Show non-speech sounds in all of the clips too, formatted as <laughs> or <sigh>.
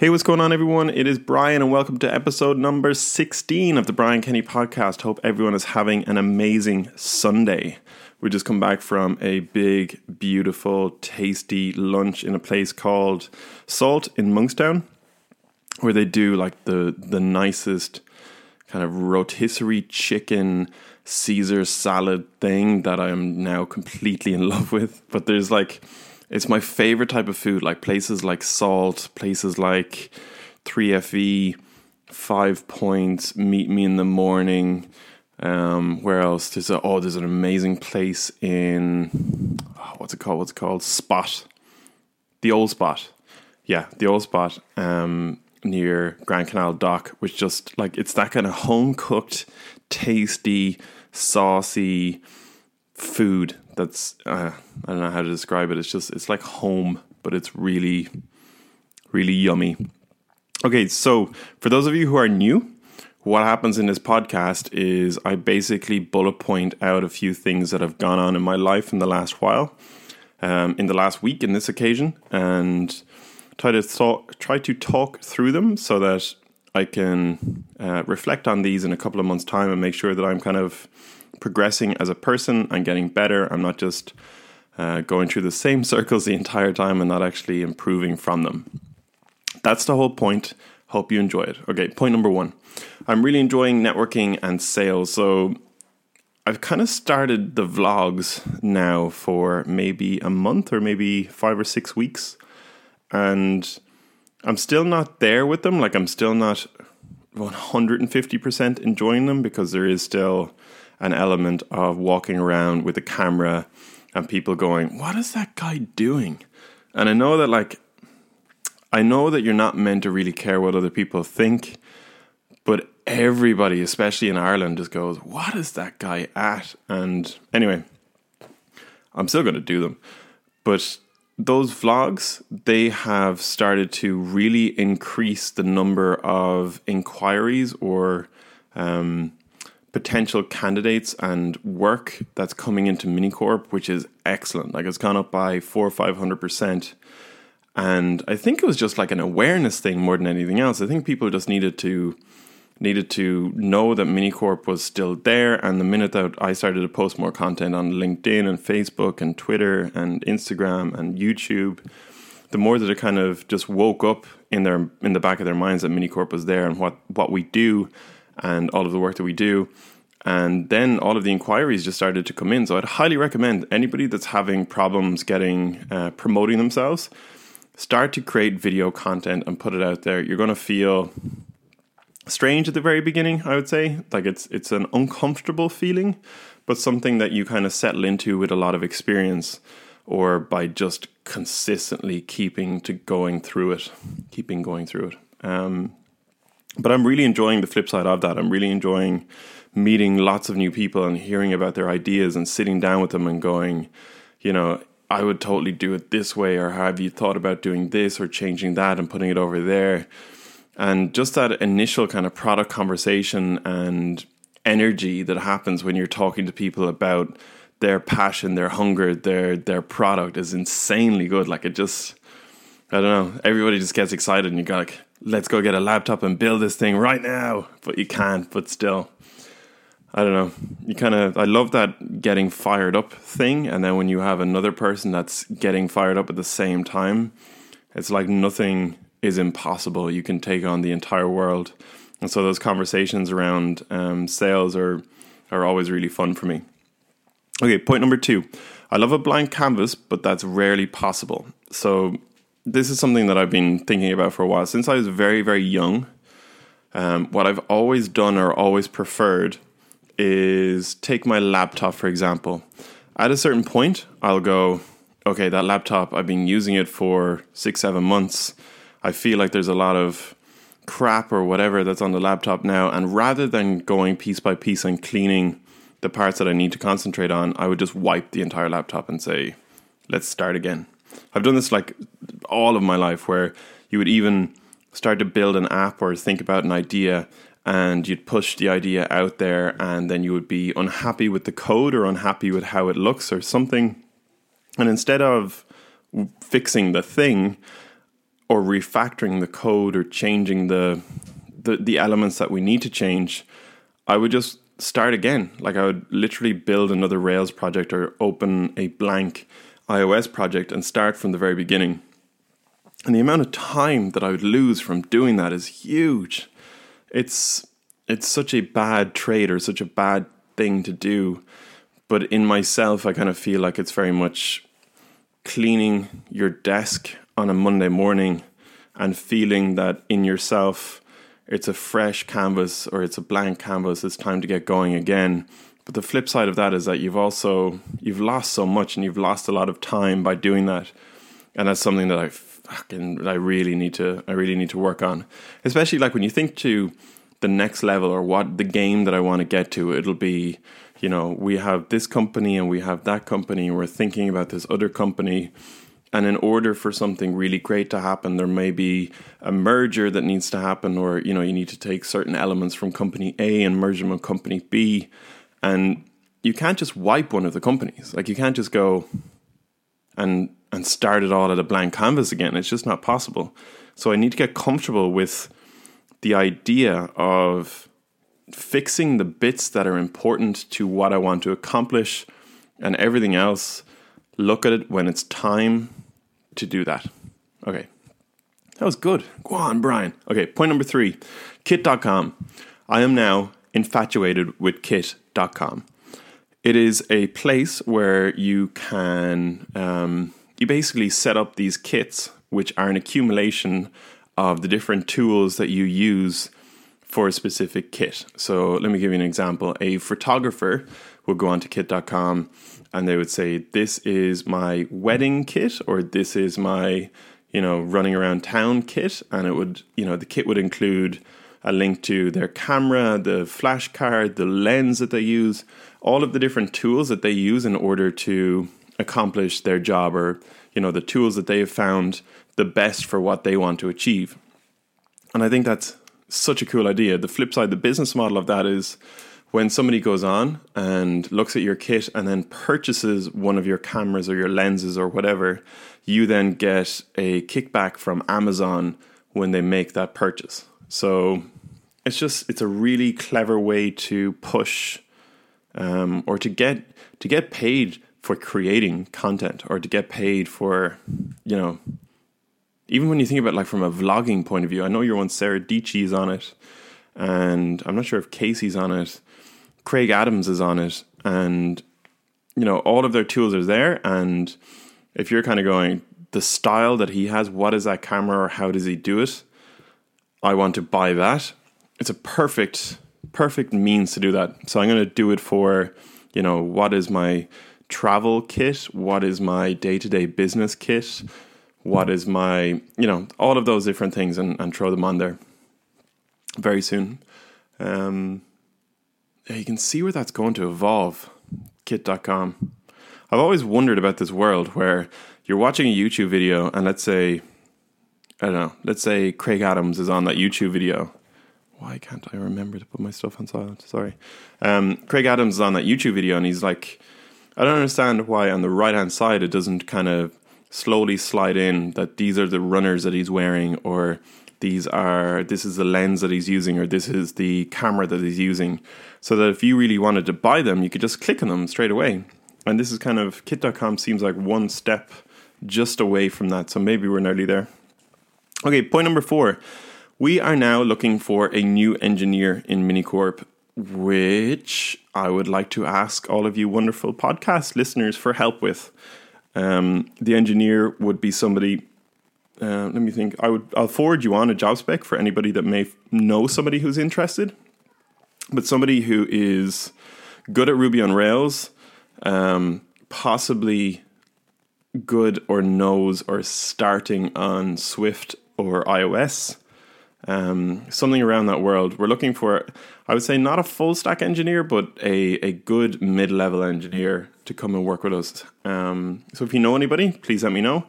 Hey, what's going on, everyone? It is Brian, and welcome to episode number 16 of the Brian Kenny podcast. Hope everyone is having an amazing Sunday. We just come back from a big, beautiful, tasty lunch in a place called Salt in Monkstown, where they do like the the nicest kind of rotisserie chicken Caesar salad thing that I am now completely in love with. But there's like it's my favorite type of food, like places like Salt, places like 3FE, Five Points, Meet Me in the Morning. Um, where else? There's a oh, there's an amazing place in oh, what's it called? What's it called? Spot, the old spot. Yeah, the old spot um, near Grand Canal Dock, which just like it's that kind of home cooked, tasty, saucy food that's uh, I don't know how to describe it. It's just it's like home, but it's really really yummy. Okay, so for those of you who are new, what happens in this podcast is I basically bullet point out a few things that have gone on in my life in the last while, um, in the last week, in this occasion, and try to talk, try to talk through them so that I can uh, reflect on these in a couple of months' time and make sure that I'm kind of progressing as a person and getting better. I'm not just uh, going through the same <laughs> circles the entire time and not actually improving from them. That's the whole point. Hope you enjoy it. Okay, point number one. I'm really enjoying networking and sales. So I've kind of started the vlogs now for maybe a month or maybe five or six weeks. And I'm still not there with them. Like, I'm still not 150% enjoying them because there is still an element of walking around with a camera and people going, What is that guy doing? And I know that, like, I know that you're not meant to really care what other people think, but everybody, especially in Ireland, just goes, What is that guy at? And anyway, I'm still going to do them. But those vlogs, they have started to really increase the number of inquiries or um, potential candidates and work that's coming into Minicorp, which is excellent. Like it's gone up by four or five hundred percent. And I think it was just like an awareness thing more than anything else. I think people just needed to needed to know that Minicorp was still there. And the minute that I started to post more content on LinkedIn and Facebook and Twitter and Instagram and YouTube, the more that it kind of just woke up in their in the back of their minds that Minicorp was there and what what we do and all of the work that we do. And then all of the inquiries just started to come in. So I'd highly recommend anybody that's having problems getting uh, promoting themselves, start to create video content and put it out there. You're going to feel strange at the very beginning, I would say. Like it's it's an uncomfortable feeling, but something that you kind of settle into with a lot of experience or by just consistently keeping to going through it, keeping going through it. Um, but I'm really enjoying the flip side of that. I'm really enjoying meeting lots of new people and hearing about their ideas and sitting down with them and going, you know, I would totally do it this way, or have you thought about doing this or changing that and putting it over there? And just that initial kind of product conversation and energy that happens when you're talking to people about their passion, their hunger, their their product is insanely good. Like it just I don't know, everybody just gets excited and you got like let's go get a laptop and build this thing right now. But you can't, but still. I don't know. You kind of, I love that getting fired up thing. And then when you have another person that's getting fired up at the same time, it's like nothing is impossible. You can take on the entire world. And so those conversations around um, sales are, are always really fun for me. Okay, point number two. I love a blank canvas, but that's rarely possible. So this is something that I've been thinking about for a while. Since I was very, very young, um, what I've always done or always preferred is take my laptop, for example. At a certain point, I'll go, okay, that laptop, I've been using it for six, seven months. I feel like there's a lot of crap or whatever that's on the laptop now. And rather than going piece by piece and cleaning the parts that I need to concentrate on, I would just wipe the entire laptop and say, let's start again. I've done this like all of my life where you would even start to build an app or think about an idea and you'd push the idea out there and then you would be unhappy with the code or unhappy with how it looks or something. And instead of fixing the thing, or refactoring the code or changing the, the the elements that we need to change, I would just start again. Like I would literally build another Rails project or open a blank iOS project and start from the very beginning. And the amount of time that I would lose from doing that is huge. It's it's such a bad trade or such a bad thing to do. But in myself, I kind of feel like it's very much cleaning your desk on a Monday morning and feeling that in yourself it's a fresh canvas or it's a blank canvas, it's time to get going again. But the flip side of that is that you've also you've lost so much and you've lost a lot of time by doing that. And that's something that I fucking I really need to I really need to work on. Especially like when you think to the next level or what the game that I want to get to, it'll be, you know, we have this company and we have that company and we're thinking about this other company. And in order for something really great to happen, there may be a merger that needs to happen, or you know, you need to take certain elements from company A and merge them with company B. And you can't just wipe one of the companies. Like you can't just go and and start it all at a blank canvas again. It's just not possible. So I need to get comfortable with the idea of fixing the bits that are important to what I want to accomplish and everything else. Look at it when it's time to do that. Okay. That was good. Go on, Brian. Okay, point number three kit.com. I am now infatuated with kit.com. It is a place where you can, um, you basically set up these kits, which are an accumulation of the different tools that you use for a specific kit. So let me give you an example. A photographer would go onto kit.com and they would say, This is my wedding kit, or this is my, you know, running around town kit. And it would, you know, the kit would include a link to their camera, the flash card, the lens that they use, all of the different tools that they use in order to accomplish their job or, you know, the tools that they have found the best for what they want to achieve. And I think that's such a cool idea. The flip side, the business model of that is when somebody goes on and looks at your kit and then purchases one of your cameras or your lenses or whatever, you then get a kickback from Amazon when they make that purchase. So it's just it's a really clever way to push um, or to get to get paid for creating content or to get paid for you know even when you think about like from a vlogging point of view, I know your one Sarah Dietschy on it, and I'm not sure if Casey's on it. Craig Adams is on it, and you know all of their tools are there. And if you're kind of going the style that he has, what is that camera or how does he do it? I want to buy that. It's a perfect, perfect means to do that. So I'm going to do it for, you know, what is my travel kit? What is my day to day business kit? what is my, you know, all of those different things and, and throw them on there very soon. Um, yeah, you can see where that's going to evolve. Kit.com. I've always wondered about this world where you're watching a YouTube video and let's say, I don't know, let's say Craig Adams is on that YouTube video. Why can't I remember to put my stuff on silent? Sorry. Um, Craig Adams is on that YouTube video and he's like, I don't understand why on the right hand side it doesn't kind of slowly slide in that these are the runners that he's wearing or these are this is the lens that he's using or this is the camera that he's using. So that if you really wanted to buy them you could just click on them straight away. And this is kind of kit.com seems like one step just away from that. So maybe we're nearly there. Okay point number four we are now looking for a new engineer in minicorp which i would like to ask all of you wonderful podcast listeners for help with um, the engineer would be somebody. Uh, let me think. I would. I'll forward you on a job spec for anybody that may know somebody who's interested, but somebody who is good at Ruby on Rails, um, possibly good or knows or starting on Swift or iOS. Um, something around that world. We're looking for, I would say, not a full stack engineer, but a, a good mid level engineer to come and work with us. Um, so if you know anybody, please let me know.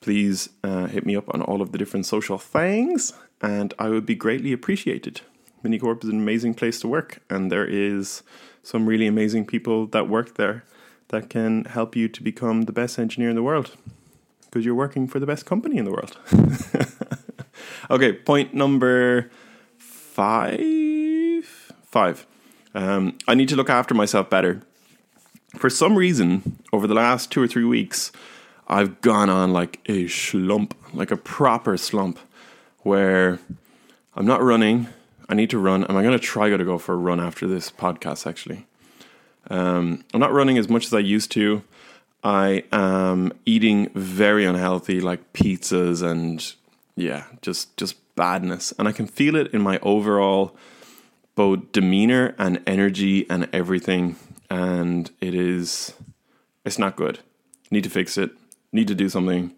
Please uh, hit me up on all of the different social things, and I would be greatly appreciated. Minicorp is an amazing place to work, and there is some really amazing people that work there that can help you to become the best engineer in the world because you're working for the best company in the world. <laughs> Okay, point number five. Five. Um, I need to look after myself better. For some reason, over the last two or three weeks, I've gone on like a slump, like a proper slump, where I'm not running. I need to run. Am I going to try to go for a run after this podcast? Actually, um, I'm not running as much as I used to. I am eating very unhealthy, like pizzas and yeah, just just badness, and I can feel it in my overall both demeanor and energy and everything. And it is, it's not good. Need to fix it. Need to do something.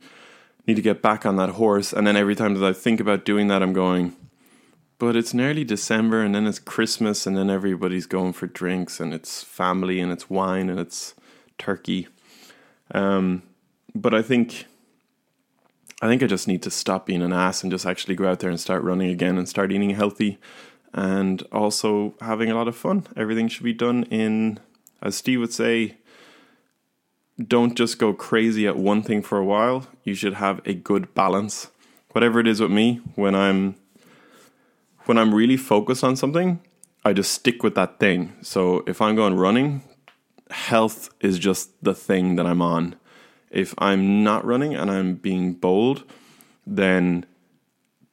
Need to get back on that horse. And then every time that I think about doing that, I'm going, but it's nearly December and then it's Christmas and then everybody's going for drinks and it's family and it's wine and it's turkey. Um, but I think I think I just need to stop being an ass and just actually go out there and start running again and start eating healthy and also having a lot of fun. Everything should be done in, as Steve would say, don't just go crazy at one thing for a while. You should have a good balance. Whatever it is with me, when I'm when I'm really focused on something, I just stick with that thing. So if I'm going running, health is just the thing that I'm on. If I'm not running and I'm being bold, then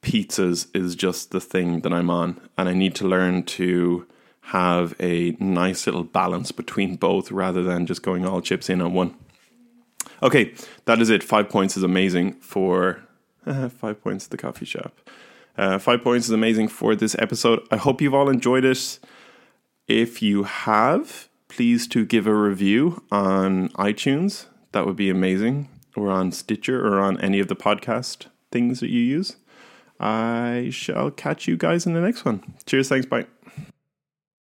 pizzas is just the thing that I'm on. And I need to learn to have a nice little balance between both rather than just going all chips in on one. Okay, that is it. Five points is amazing for <laughs> five points at the coffee shop. Uh, five points is amazing for this episode. I hope you've all enjoyed it. If you have, please to give a review on iTunes. That would be amazing. Or on Stitcher or on any of the podcast things that you use. I shall catch you guys in the next one. Cheers. Thanks. Bye.